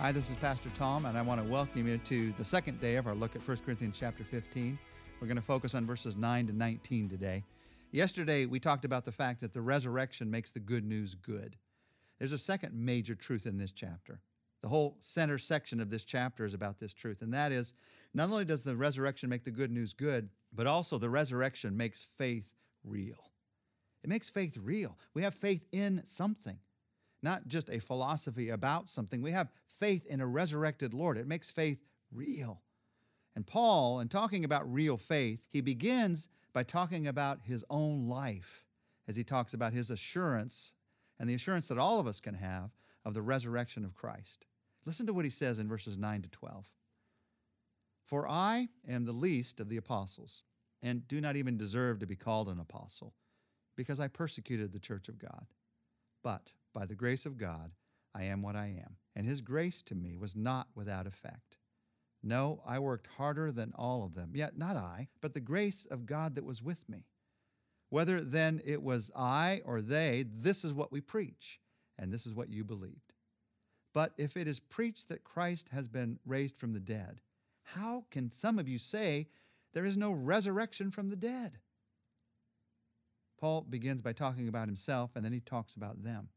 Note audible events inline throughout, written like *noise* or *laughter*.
Hi, this is Pastor Tom, and I want to welcome you to the second day of our look at 1 Corinthians chapter 15. We're going to focus on verses 9 to 19 today. Yesterday, we talked about the fact that the resurrection makes the good news good. There's a second major truth in this chapter. The whole center section of this chapter is about this truth, and that is not only does the resurrection make the good news good, but also the resurrection makes faith real. It makes faith real. We have faith in something not just a philosophy about something. We have faith in a resurrected Lord. It makes faith real. And Paul, in talking about real faith, he begins by talking about his own life as he talks about his assurance and the assurance that all of us can have of the resurrection of Christ. Listen to what he says in verses 9 to 12. For I am the least of the apostles, and do not even deserve to be called an apostle, because I persecuted the church of God. But by the grace of God, I am what I am, and his grace to me was not without effect. No, I worked harder than all of them, yet not I, but the grace of God that was with me. Whether then it was I or they, this is what we preach, and this is what you believed. But if it is preached that Christ has been raised from the dead, how can some of you say there is no resurrection from the dead? Paul begins by talking about himself, and then he talks about them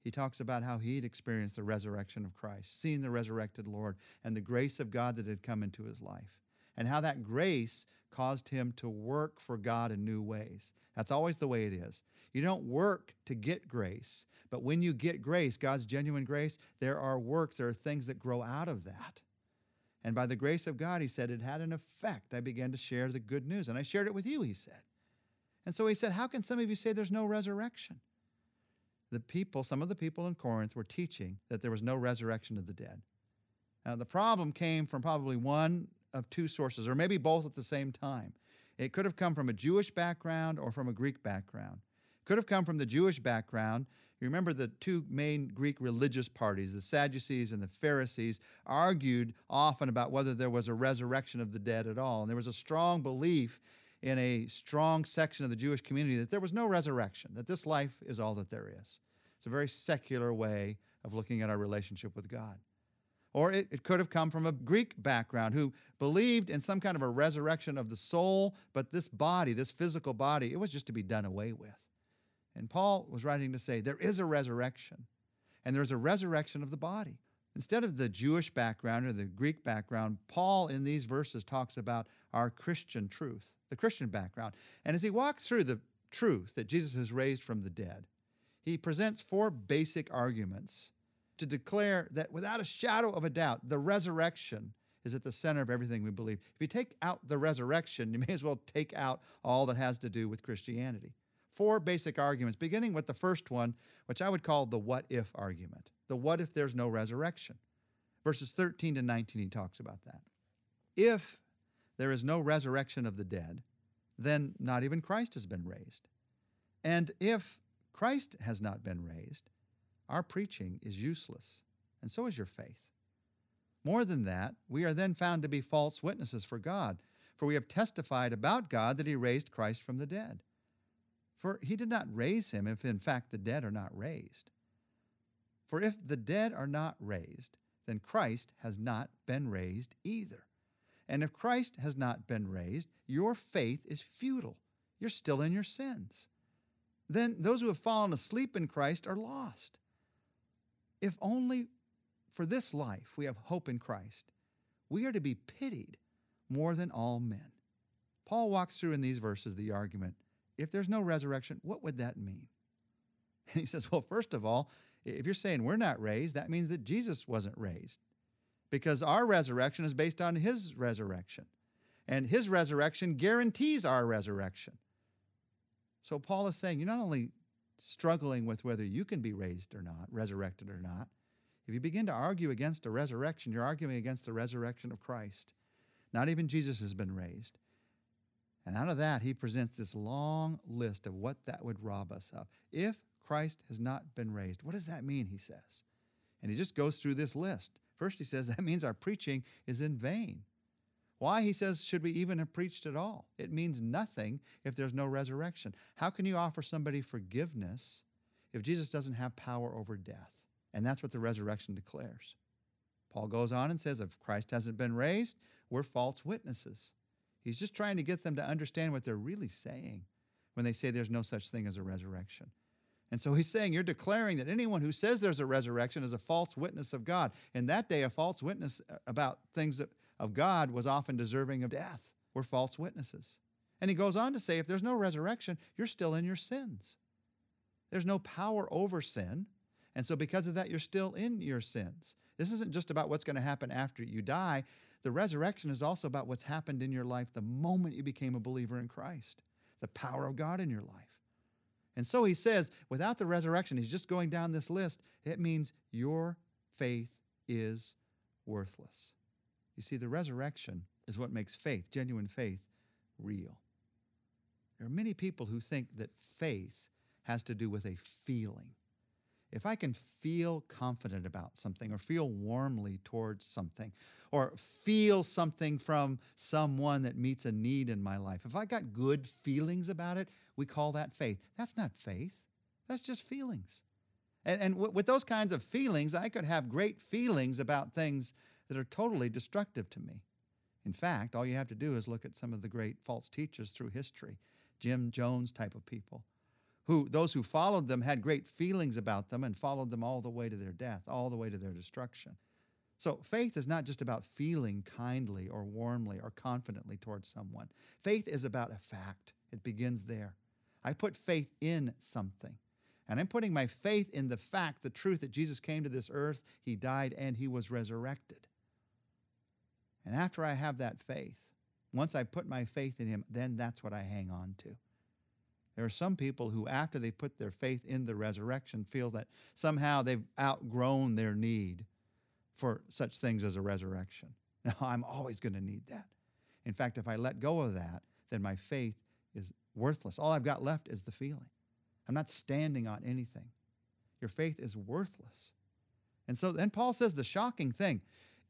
he talks about how he'd experienced the resurrection of Christ, seen the resurrected Lord, and the grace of God that had come into his life, and how that grace caused him to work for God in new ways. That's always the way it is. You don't work to get grace, but when you get grace, God's genuine grace, there are works, there are things that grow out of that. And by the grace of God, he said, it had an effect. I began to share the good news, and I shared it with you, he said. And so he said, How can some of you say there's no resurrection? The people, some of the people in Corinth were teaching that there was no resurrection of the dead. Now, the problem came from probably one of two sources, or maybe both at the same time. It could have come from a Jewish background or from a Greek background. It could have come from the Jewish background. You remember the two main Greek religious parties, the Sadducees and the Pharisees, argued often about whether there was a resurrection of the dead at all. And there was a strong belief in a strong section of the Jewish community that there was no resurrection, that this life is all that there is. It's a very secular way of looking at our relationship with God. Or it, it could have come from a Greek background who believed in some kind of a resurrection of the soul, but this body, this physical body, it was just to be done away with. And Paul was writing to say there is a resurrection, and there's a resurrection of the body. Instead of the Jewish background or the Greek background, Paul in these verses talks about our Christian truth, the Christian background. And as he walks through the truth that Jesus is raised from the dead, he presents four basic arguments to declare that without a shadow of a doubt, the resurrection is at the center of everything we believe. If you take out the resurrection, *laughs* you may as well take out all that has to do with Christianity. Four basic arguments, beginning with the first one, which I would call the what if argument the what if there's no resurrection. Verses 13 to 19, he talks about that. If there is no resurrection of the dead, then not even Christ has been raised. And if Christ has not been raised, our preaching is useless, and so is your faith. More than that, we are then found to be false witnesses for God, for we have testified about God that He raised Christ from the dead. For He did not raise Him if in fact the dead are not raised. For if the dead are not raised, then Christ has not been raised either. And if Christ has not been raised, your faith is futile. You're still in your sins. Then those who have fallen asleep in Christ are lost. If only for this life we have hope in Christ, we are to be pitied more than all men. Paul walks through in these verses the argument if there's no resurrection, what would that mean? *laughs* And he says, well, first of all, if you're saying we're not raised, that means that Jesus wasn't raised because our resurrection is based on his resurrection. And his resurrection guarantees our resurrection. So Paul is saying you're not only struggling with whether you can be raised or not, resurrected or not. If you begin to argue against a resurrection, you're arguing against the resurrection of Christ. Not even Jesus has been raised. And out of that, he presents this long list of what that would rob us of. If Christ has not been raised. What does that mean? He says. And he just goes through this list. First, he says *laughs* that means our preaching is in vain. Why, he says, should we even have preached at all? It means nothing if there's no resurrection. How can you offer somebody forgiveness if Jesus doesn't have power over death? And that's what the resurrection declares. Paul goes on and says, if Christ hasn't been raised, we're false witnesses. He's just trying to get them to understand what they're really saying when they say there's no such thing as a resurrection. And so he's saying you're declaring that anyone who says there's a resurrection is a false witness of God. In that day, a false witness about things that, of God was often deserving of death. We're false witnesses. And he goes on to say if there's no resurrection, you're still in your sins. There's no power over sin. And so, because of that, you're still in your sins. This isn't just about what's going to happen after you die. The resurrection is also about what's happened in your life the moment you became a believer in Christ, the power of God in your life. And so he says, without the resurrection, he's just going down this list. It means your faith is worthless. You see, the resurrection is what makes faith, genuine faith, real. There are many people who think that faith has to do with a feeling. If I can feel confident about something or feel warmly towards something or feel something from someone that meets a need in my life, if I got good feelings about it, we call that faith. That's not faith, that's just feelings. And, and w- with those kinds of feelings, I could have great feelings about things that are totally destructive to me. In fact, all you have to do is look at some of the great false teachers through history, Jim Jones type of people, who those who followed them had great feelings about them and followed them all the way to their death, all the way to their destruction. So faith is not just about feeling kindly or warmly or confidently towards someone. Faith is about a fact. It begins there. I put faith in something. And I'm putting my faith in the fact, the truth that Jesus came to this earth, he died, and he was resurrected. And after I have that faith, once I put my faith in him, then that's what I hang on to. There are some people who, after they put their faith in the resurrection, feel that somehow they've outgrown their need for such things as a resurrection. *laughs* Now, I'm always going to need that. In fact, if I let go of that, then my faith is worthless. All I've got left is the feeling. I'm not standing on anything. Your faith is worthless. And so then Paul says the shocking thing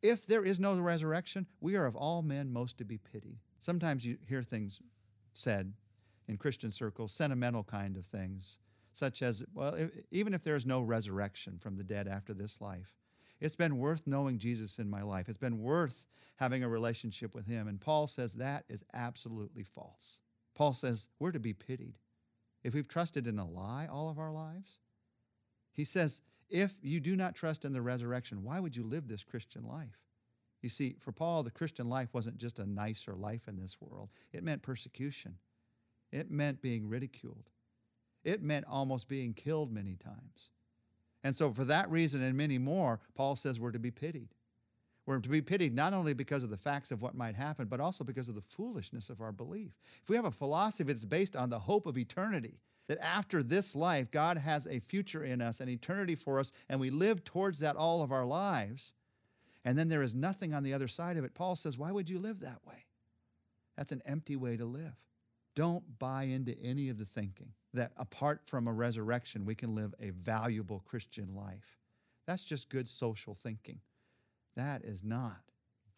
if there is no resurrection, we are of all men most to be pitied. Sometimes you hear things said in Christian circles, sentimental kind of things, such as, well, if, even if there is no resurrection from the dead after this life, it's been worth knowing Jesus in my life. It's been worth having a relationship with him. And Paul says that is absolutely false. Paul says we're to be pitied. If we've trusted in a lie all of our lives, he says, if you do not trust in the resurrection, why would you live this Christian life? You see, for Paul, the Christian life wasn't just a nicer life in this world, it meant persecution, it meant being ridiculed, it meant almost being killed many times. And so, for that reason and many more, Paul says we're to be pitied. We're to be pitied not only because of the facts of what might happen, but also because of the foolishness of our belief. If we have a philosophy that's based on the hope of eternity, that after this life, God has a future in us, an eternity for us, and we live towards that all of our lives, and then there is nothing on the other side of it, Paul says, why would you live that way? That's an empty way to live. Don't buy into any of the thinking that apart from a resurrection, we can live a valuable Christian life. That's just good social thinking. That is not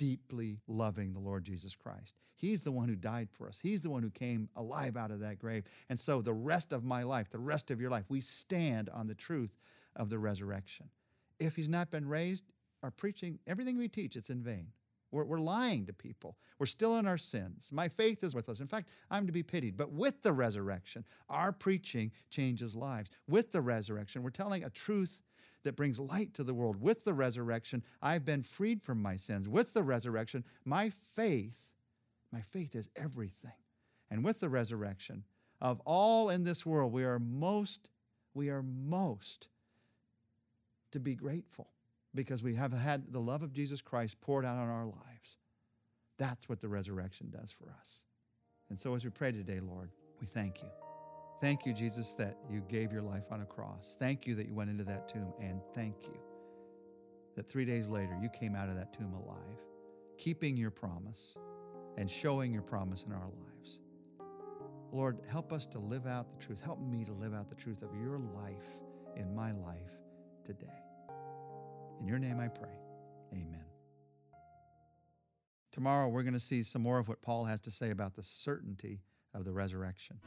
deeply loving the Lord Jesus Christ. He's the one who died for us. He's the one who came alive out of that grave. And so the rest of my life, the rest of your life, we stand on the truth of the resurrection. If he's not been raised, our preaching, everything we teach, it's in vain. We're, we're lying to people. We're still in our sins. My faith is with us. In fact, I'm to be pitied. But with the resurrection, our preaching changes lives. With the resurrection, we're telling a truth that brings light to the world. With the resurrection, I've been freed from my sins. With the resurrection, my faith, my faith is everything. And with the resurrection, of all in this world, we are most, we are most to be grateful because we have had the love of Jesus Christ poured out on our lives. That's what the resurrection does for us. And so as we pray today, Lord, we thank you. Thank you, Jesus, that you gave your life on a cross. Thank you that you went into that tomb. And thank you that three days later you came out of that tomb alive, keeping your promise and showing your promise in our lives. Lord, help us to live out the truth. Help me to live out the truth of your life in my life today. In your name I pray. Amen. Tomorrow we're going to see some more of what Paul has to say about the certainty of the resurrection.